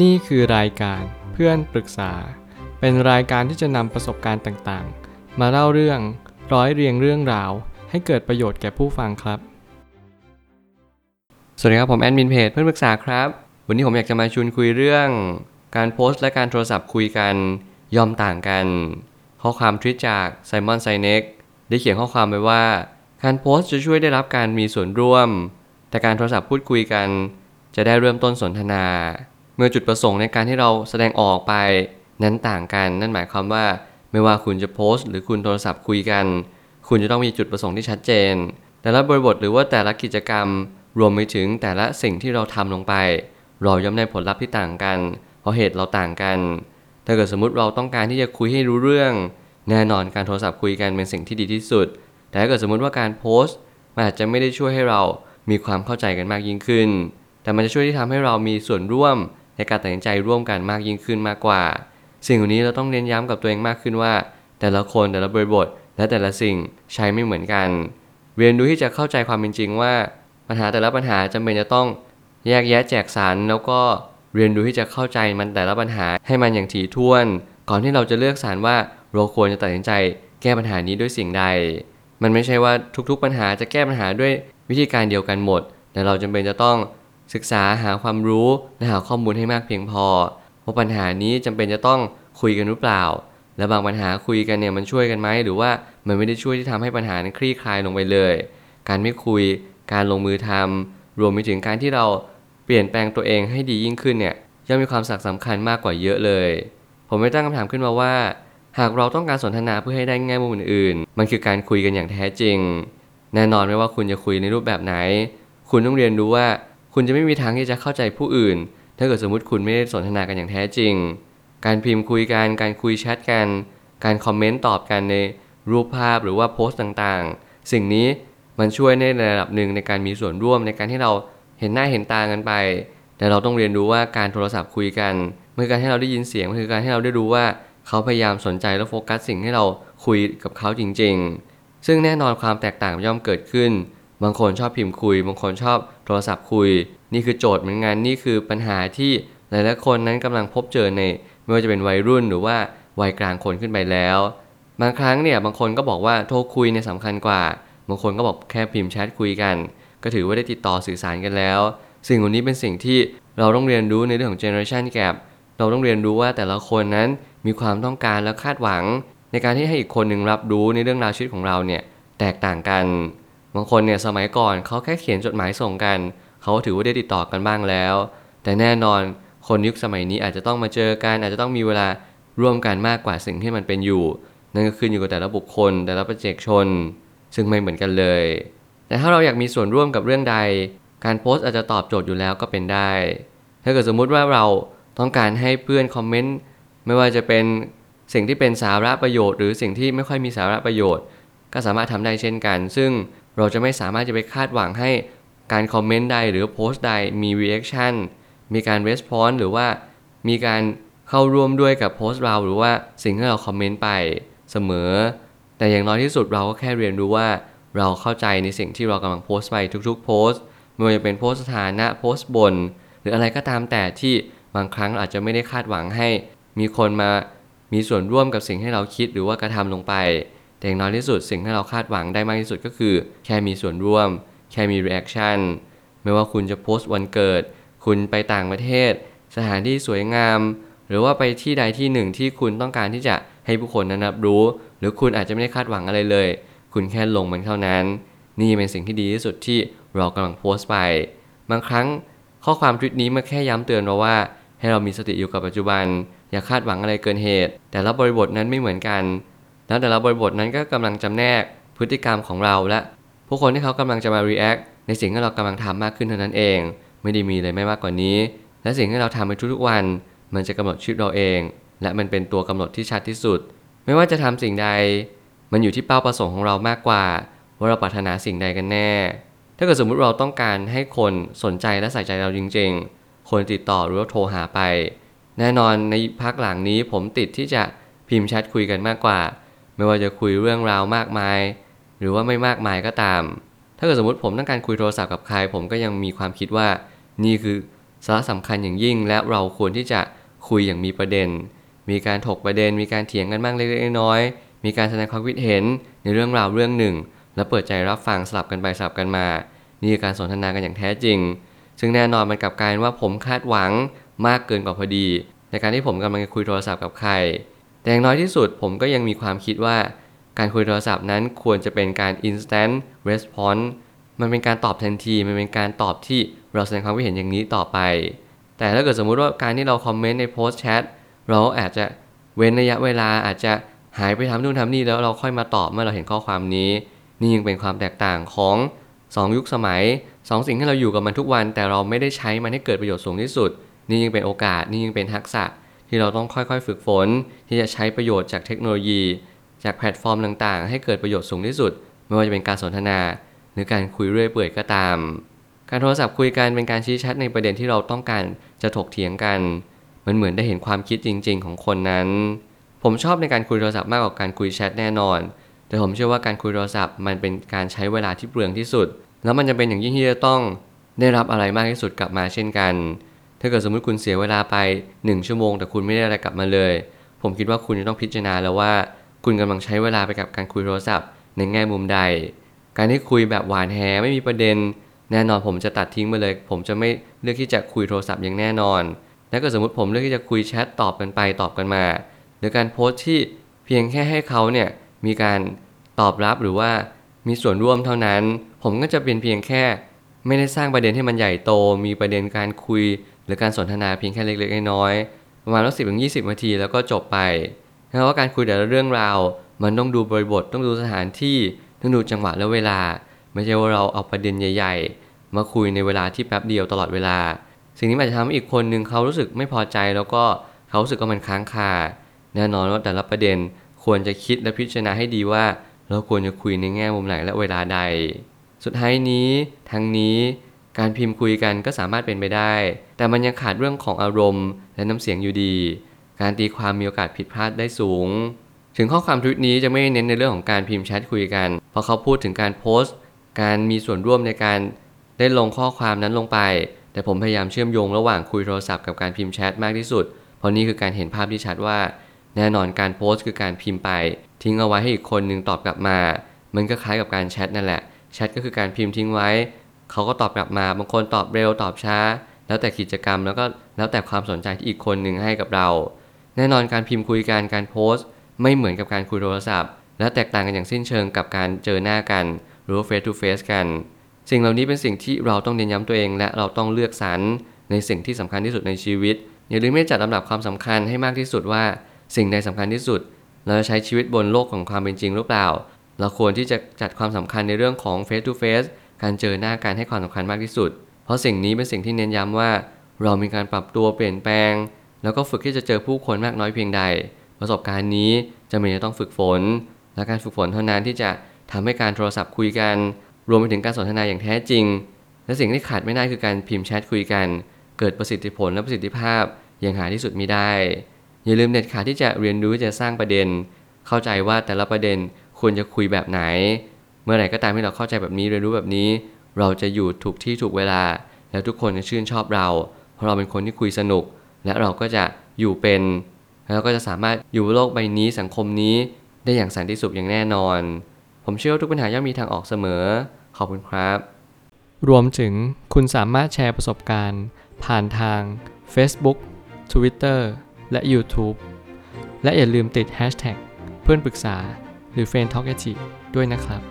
นี่คือรายการเพื่อนปรึกษา เป็นรายการที่จะนำประสบการณ์ต่างๆ มาเล่าเรื่องร้อยเรียงเรื่องราว ให้เกิดประโยชน์แก่ผู้ฟังครับ สวัสดีครับผมแอดมินเพจเพื่อนปรึกษาครับ วันนี้ผมอยากจะมาชวนคุยเรื่อง การโพสต์และการโทรศัพท์คุยกันยอมต่างกัน ข้อความทวิตจากไซมอนไซเน็กได้เขียนข้อความไว้ว่า การโพสต์จะช่วยได้รับการมีส่วนร่วม แต่การโทรศัพท์พูดคุยกัน จะได้เริ่มต้นสนทนา เมื่อจุดประสงค์ในการที่เราแสดงออกไปนั้นต่างกัน นั่นหมายความว่าไม่ว่าคุณจะโพสต์ หรือคุณโทรศัพท์คุยกัน คุณจะต้องมีจุดประสงค์ที่ชัดเจน แต่ละบริบทหรือว่าแต่ละกิจกรรม รวมไปถึงแต่ละสิ่งที่เราทำลงไป เราย่อมได้ผลลัพธ์ที่ต่างกัน เพราะเหตุเราต่างกัน ถ้าเกิดสมมติเราต้องการที่จะคุยให้รู้เรื่อง แน่นอนการโทรศัพท์คุยกันเป็นสิ่งที่ดีที่สุด แต่ถ้าเกิดสมมติว่าการโพสต์มันอาจจะไม่ได้ช่วยให้เรามีความเข้าใจกันมากยิ่งขึ้น แต่มันจะช่วยที่ทำให้เรามีส่วนร่วม การตัดสินใจร่วมกันมากยิ่งขึ้นมากกว่า สิ่งเหล่านี้เราต้องเน้นย้ำกับตัวเองมากขึ้นว่า แต่ละคนแต่ละบริบท และแต่ละสิ่งใช้ไม่เหมือนกัน เรียนรู้ที่จะเข้าใจความเป็นจริงว่า ปัญหาแต่ละปัญหาจำเป็นจะต้องแยกแยะแจกสรรแล้วก็เรียนรู้ที่จะเข้าใจมันแต่ละปัญหาให้มันอย่างถี่ถ้วน ก่อนที่เราจะเลือกสรรว่าเราควรจะตัดสินใจแก้ปัญหานี้ด้วยสิ่งใด มันไม่ใช่ว่าทุกๆปัญหาจะแก้ปัญหาด้วยวิธีการเดียวกันหมด แต่เราจำเป็นจะต้อง ศึกษาหาความรู้และหาข้อมูลให้มากเพียงพอว่าปัญหานี้จำเป็นจะต้องคุยกันหรือเปล่า และบางปัญหาคุยกันเนี่ยมันช่วยกันไหมหรือว่ามันไม่ได้ช่วยที่ทำให้ปัญหานั้นคลี่คลายลงไปเลย การไม่คุย การลงมือทำรวมไปถึงการที่เราเปลี่ยนแปลงตัวเองให้ดียิ่งขึ้นเนี่ยย่อมมีความสำคัญมากกว่าเยอะเลย ผมไม่ตั้งคำถามขึ้นมาว่า หากเราต้องการสนทนาเพื่อให้ได้แง่มุมอื่นๆ มันคือการคุยกันอย่างแท้จริง แน่นอนไม่ว่าคุณจะคุยในรูปแบบไหน คุณต้องเรียนรู้ว่า คุณจะไม่มีทางที่จะเข้าใจผู้อื่น ถ้าเกิดสมมติคุณไม่ได้สนทนากันอย่างแท้จริง การพิมพ์คุยกันการคุยแชทกัน การคอมเมนต์ตอบกันในรูปภาพหรือว่าโพสต์ต่างๆ สิ่งนี้มันช่วยในระดับหนึ่งในการมีส่วนร่วมในการที่เราเห็นหน้าเห็นตากันไป แต่เราต้องเรียนรู้ว่าการโทรศัพท์คุยกันมันคือการให้เราได้ยินเสียงมันคือการให้เราได้รู้ว่าเขาพยายามสนใจและโฟกัสสิ่งที่เราคุยกับเขาจริง ๆ ซึ่งแน่นอนความแตกต่างย่อมเกิดขึ้น บางคนชอบพิมพ์คุย บางคนชอบโทรศัพท์คุย นี่คือโจทย์เหมือนกันนี่คือปัญหาที่หลายๆคนนั้นกำลังพบเจอในไม่ว่าจะเป็นวัยรุ่นหรือว่าวัยกลางคนขึ้นไปแล้ว บางครั้งเนี่ยบางคนก็บอกว่าโทรคุยเนี่ยสำคัญกว่า บางคนก็บอกแค่พิมพ์แชทคุยกัน ก็ถือว่าได้ติดต่อสื่อสารกันแล้ว สิ่งเหล่านี้เป็นสิ่งที่เราต้องเรียนรู้ในเรื่องของ generation gap เราต้องเรียนรู้ว่าแต่ละคนนั้นมีความต้องการและคาดหวัง ในการที่ให้อีกคนหนึ่งรับรู้ในเรื่องราวชีวิตของเราเนี่ยแตกต่างกัน บางคนเนี่ยสมัยก่อนเขาแค่เขียนจดหมายส่งกัน เขาก็ถือว่าได้ติดต่อกันบ้างแล้ว แต่แน่นอนคนยุคสมัยนี้อาจจะต้องมาเจอกัน อาจจะต้องมีเวลาร่วมกันมากกว่าสิ่งที่มันเป็นอยู่ นั่นก็ขึ้นอยู่กับแต่ละบุคคล แต่ละประเจกชน ซึ่งไม่เหมือนกันเลย แต่ถ้าเราอยากมีส่วนร่วมกับเรื่องใด การโพสต์อาจจะตอบโจทย์อยู่แล้วก็เป็นได้ ถ้าเกิดสมมุติว่าเราต้องการให้เพื่อนคอมเมนต์ไม่ว่าจะเป็นสิ่งที่เป็นสาระประโยชน์ หรือสิ่งที่ไม่ค่อยมีสาระประโยชน์ ก็สามารถทำได้เช่นกัน ซึ่ง เราจะไม่สามารถจะไปคาดหวังให้การคอมเมนต์ใดหรือโพสต์ใดมี reaction มีการ response หรือว่ามีการเข้าร่วมด้วยกับโพสต์เราหรือว่าสิ่งที่เราคอมเมนต์ไปเสมอ แต่อย่างน้อยที่สุดเราก็แค่เรียนรู้ว่าเราเข้าใจในสิ่งที่เรากำลังโพสต์ไปทุกๆโพสต์ไม่ว่าจะเป็นโพสต์สถานะโพสต์บน หรืออะไรก็ตามแต่ที่บางครั้งอาจจะไม่ได้คาดหวังให้ มีคนมามีส่วนร่วมกับสิ่งที่เราคิดหรือว่ากระทำลงไป แต่อย่างน้อยที่สุดสิ่งที่เราคาดหวังได้มากที่สุดก็คือ แค่มีส่วนร่วม แค่มี reaction ไม่ว่าคุณจะโพสต์วันเกิด คุณไปต่างประเทศ สถานที่สวยงาม หรือว่าไปที่ใดที่หนึ่งที่คุณต้องการที่จะให้ผู้คนนั้นรับรู้ หรือคุณอาจจะไม่ได้คาดหวังอะไรเลย คุณแค่ลงมันเท่านั้น นี่เป็นสิ่งที่ดีที่สุดที่เรากำลังโพสต์ไป บางครั้งข้อความทวิตนี้มาแค่ย้ำเตือนเราว่า ให้เรามีสติอยู่กับปัจจุบัน อย่าคาดหวังอะไรเกินเหตุ แต่ละบริบทนั้นไม่เหมือนกัน แล้วแต่ละบริบทนั้นก็กำลังจำแนกพฤติกรรมของเราและ ผู้คนที่เขากำลังจะมา react ในสิ่งที่เรากำลังทำมากขึ้นเท่านั้นเอง ไม่ได้มีเลยไม่มากกว่านี้ และสิ่งที่เราทำในทุกๆวัน มันจะกำหนดชีวิตเราเอง และมันเป็นตัวกำหนดที่ชัดที่สุด ไม่ว่าจะทำสิ่งใด มันอยู่ที่เป้าประสงค์ของเรามากกว่า ว่าเราปรารถนาสิ่งใดกันแน่ ถ้าเกิดสมมุติเราต้องการให้คนสนใจและใส่ใจเราจริง ๆ คนติดต่อหรือว่าโทรหาไป แน่นอนในพักหลังนี้ผมติดที่จะพิมพ์แชทคุยกันมากกว่า ไม่ว่าจะคุยเรื่องราวมากมาย หรือว่าไม่มากมายก็ตาม ถ้าเกิดสมมติผมต้องการคุยโทรศัพท์กับใคร ผมก็ยังมีความคิดว่า นี่คือสาระสำคัญอย่างยิ่ง และเราควรที่จะคุยอย่างมีประเด็น มีการถกประเด็น มีการเถียงกันบ้างเล็กๆน้อยๆมีการแสดงความคิดเห็นในเรื่องราวเรื่องหนึ่ง และเปิดใจรับฟังสลับกันไปสลับกันมา นี่คือการสนทนากันอย่างแท้จริง ซึ่งแน่นอนมันกลับกลายว่าผมคาดหวังมากเกินกว่าพอดี ในการที่ผมกำลังคุยโทรศัพท์กับใคร แต่อย่างน้อยที่สุดผมก็ยังมีความคิดว่า การคุยโทรศัพท์นั้นควรจะเป็นการ instant response มันเป็นการตอบทันที มันเป็นการตอบที่เราแสดงความคิดเห็นอย่างนี้ต่อไป แต่ถ้าเกิดสมมุติว่าการที่เราคอมเมนต์ในโพสต์แชทเราอาจจะเว้นระยะเวลาอาจจะหายไปทำนู่นทำนี่แล้วเราค่อยมาตอบเมื่อเราเห็นข้อความนี้ นี่ยังเป็นความแตกต่างของ 2 ยุคสมัย 2 สิ่งที่เราอยู่กับมันทุกวัน แต่เราไม่ได้ใช้มันให้เกิดประโยชน์สูงที่สุด นี่ยังเป็นโอกาสนี่ยังเป็นทักษะ ที่เราต้องค่อยๆ ฝึกฝน ที่จะใช้ประโยชน์จากเทคโนโลยี จากแพลตฟอร์มต่างๆ ให้เกิดประโยชน์สูงที่สุด ไม่ว่าจะเป็นการสนทนา หรือการคุยเรื่อยเปื่อยก็ตาม การโทรศัพท์คุยกันเป็นการชี้ชัดในประเด็นที่เราต้องการจะถกเถียงกัน มันเหมือนได้เห็นความคิดจริง ๆ ของคนนั้น ผมชอบในการคุยโทรศัพท์มากกว่าการคุยแชทแน่นอน แต่ผมเชื่อว่าการคุยโทรศัพท์มันเป็นการใช้เวลาที่เปลืองที่สุด แล้วมันจะเป็นอย่างยิ่งที่จะต้องได้รับอะไรมากที่สุดกลับมาเช่นกัน ถ้าเกิดสมมติคุณเสียเวลาไป 1 ชั่วโมง แต่คุณไม่ได้อะไรกลับมาเลย ผมคิดว่าคุณจะต้องพิจารณาแล้วว่า คุณกำลังใช้เวลาไปกับการคุยโทรศัพท์ ในแง่มุมใด การที่คุยแบบหวานแหไม่มีประเด็น แน่นอนผมจะตัดทิ้งไปเลย ผมจะไม่เลือกที่จะคุยโทรศัพท์อย่างแน่นอนแล้วก็สมมติผมเลือกที่จะคุยแชทตอบกันไปตอบกันมา หรือการโพสต์ที่เพียงแค่ให้เขาเนี่ยมีการตอบรับหรือว่ามีส่วนร่วมเท่านั้น ผมก็จะเป็นเพียงแค่ ไม่ได้สร้างประเด็นให้มันใหญ่โต มีประเด็นการคุย หรือการสนทนาเพียงแค่เล็กๆน้อยๆประมาณว่าสิบถึงยีนาทีแล้วก็จบไปเพราะว่าการคุยแต่ละเรื่องราว มันต้องดูบริบทต้องดูสถานที่ต้องดูจังหวะและเวลา ไม่ใช่ว่าเราเอาประเด็นใหญ่ ๆ มาคุยในเวลาที่แป๊บเดียวตลอดเวลา สิ่งนี้อาจจะทำให้อีกคนนึงเขารู้สึกไม่พอใจแล้วก็เขารู้สึกว่ามันค้างคาแน่นอนว่าแต่ละประเด็นควรจะคิดและพิจารณาให้ดีว่าเราควรจะคุยในแง่มุมไหนและเวลาใด สุดท้ายนี้ทั้งนี้ การพิมพ์คุยกันก็สามารถเป็นไปได้ แต่มันยังขาดเรื่องของอารมณ์ และน้ำเสียงอยู่ดี การตีความมีโอกาสผิดพลาดได้สูง ถึงข้อความทวิตนี้จะไม่เน้นในเรื่องของการพิมพ์แชทคุยกัน เพราะเขาพูดถึงการโพสต์ การมีส่วนร่วมในการได้ลงข้อความนั้นลงไป แต่ผมพยายามเชื่อมโยงระหว่างคุยโทรศัพท์กับการพิมพ์แชทมากที่สุด เพราะนี่คือการเห็นภาพที่ชัดว่า แน่นอนการโพสต์คือการพิมพ์ไป ทิ้งเอาไว้ให้อีกคนนึงตอบกลับมา มันก็คล้ายกับการแชทนั่นแหละ แชทก็คือการพิมพ์ทิ้งไว้ เขาก็ตอบกลับมา บางคนตอบเร็วตอบช้า แล้วแต่กิจกรรมแล้วก็แล้วแต่ความสนใจที่อีกคนหนึ่งให้กับเรา แน่นอนการพิมพ์คุยกันการโพสต์ ไม่เหมือนกับการคุยโทรศัพท์ และแตกต่างกันอย่างสิ้นเชิงกับการเจอหน้ากัน หรือ face to face กัน สิ่งเหล่านี้เป็นสิ่งที่เราต้องเน้นย้ำตัวเอง และเราต้องเลือกสรรในสิ่งที่สำคัญที่สุดในชีวิต อย่าลืมไม่จัดลำดับความสำคัญให้มากที่สุดว่า สิ่งใดสำคัญที่สุด เราจะใช้ชีวิตบนโลกของความเป็นจริงหรือเปล่า เราควรที่จะจัดความสำคัญในเรื่องของ face to face การเจอหน้ากันให้ความสำคัญมากที่สุด เพราะสิ่งนี้เป็นสิ่งที่เน้นย้ำว่า เรามีการปรับตัวเปลี่ยนแปลง แล้วก็ฝึกที่จะเจอผู้คนมากน้อยเพียงใด ประสบการณ์นี้จะมีจะต้องฝึกฝน และการฝึกฝนเท่านั้นที่จะทำให้การโทรศัพท์คุยกัน รวมไปถึงการสนทนาอย่างแท้จริง และสิ่งที่ขาดไม่ได้คือการพิมพ์แชทคุยกัน เกิดประสิทธิผลและประสิทธิภาพอย่างหาที่สุดมิได้ อย่าลืมเด็ดขาดที่จะเรียนรู้จะสร้างประเด็น เข้าใจว่าแต่ละประเด็นควรจะคุยแบบไหน เมื่อไหร่ก็ตามที่เราเข้าใจแบบนี้เรียนรู้แบบนี้ เราจะอยู่ถูกที่ถูกเวลา แล้วทุกคนจะชื่นชอบเรา เพราะเราเป็นคนที่คุยสนุก และเราก็จะอยู่เป็นแล้วก็จะสามารถอยู่โลกใบนี้สังคมนี้ได้อย่างสันติสุขอย่างแน่นอน ผมเชื่อว่าทุกปัญหาย่อมมีทางออกเสมอ ขอบคุณครับ รวมถึงคุณสามารถแชร์ประสบการณ์ ผ่านทาง Facebook Twitter และ YouTube และอย่าลืมติด Hashtag เพื่อนปรึกษาหรือ f r ร e n d t a l k ด้วยนะครับ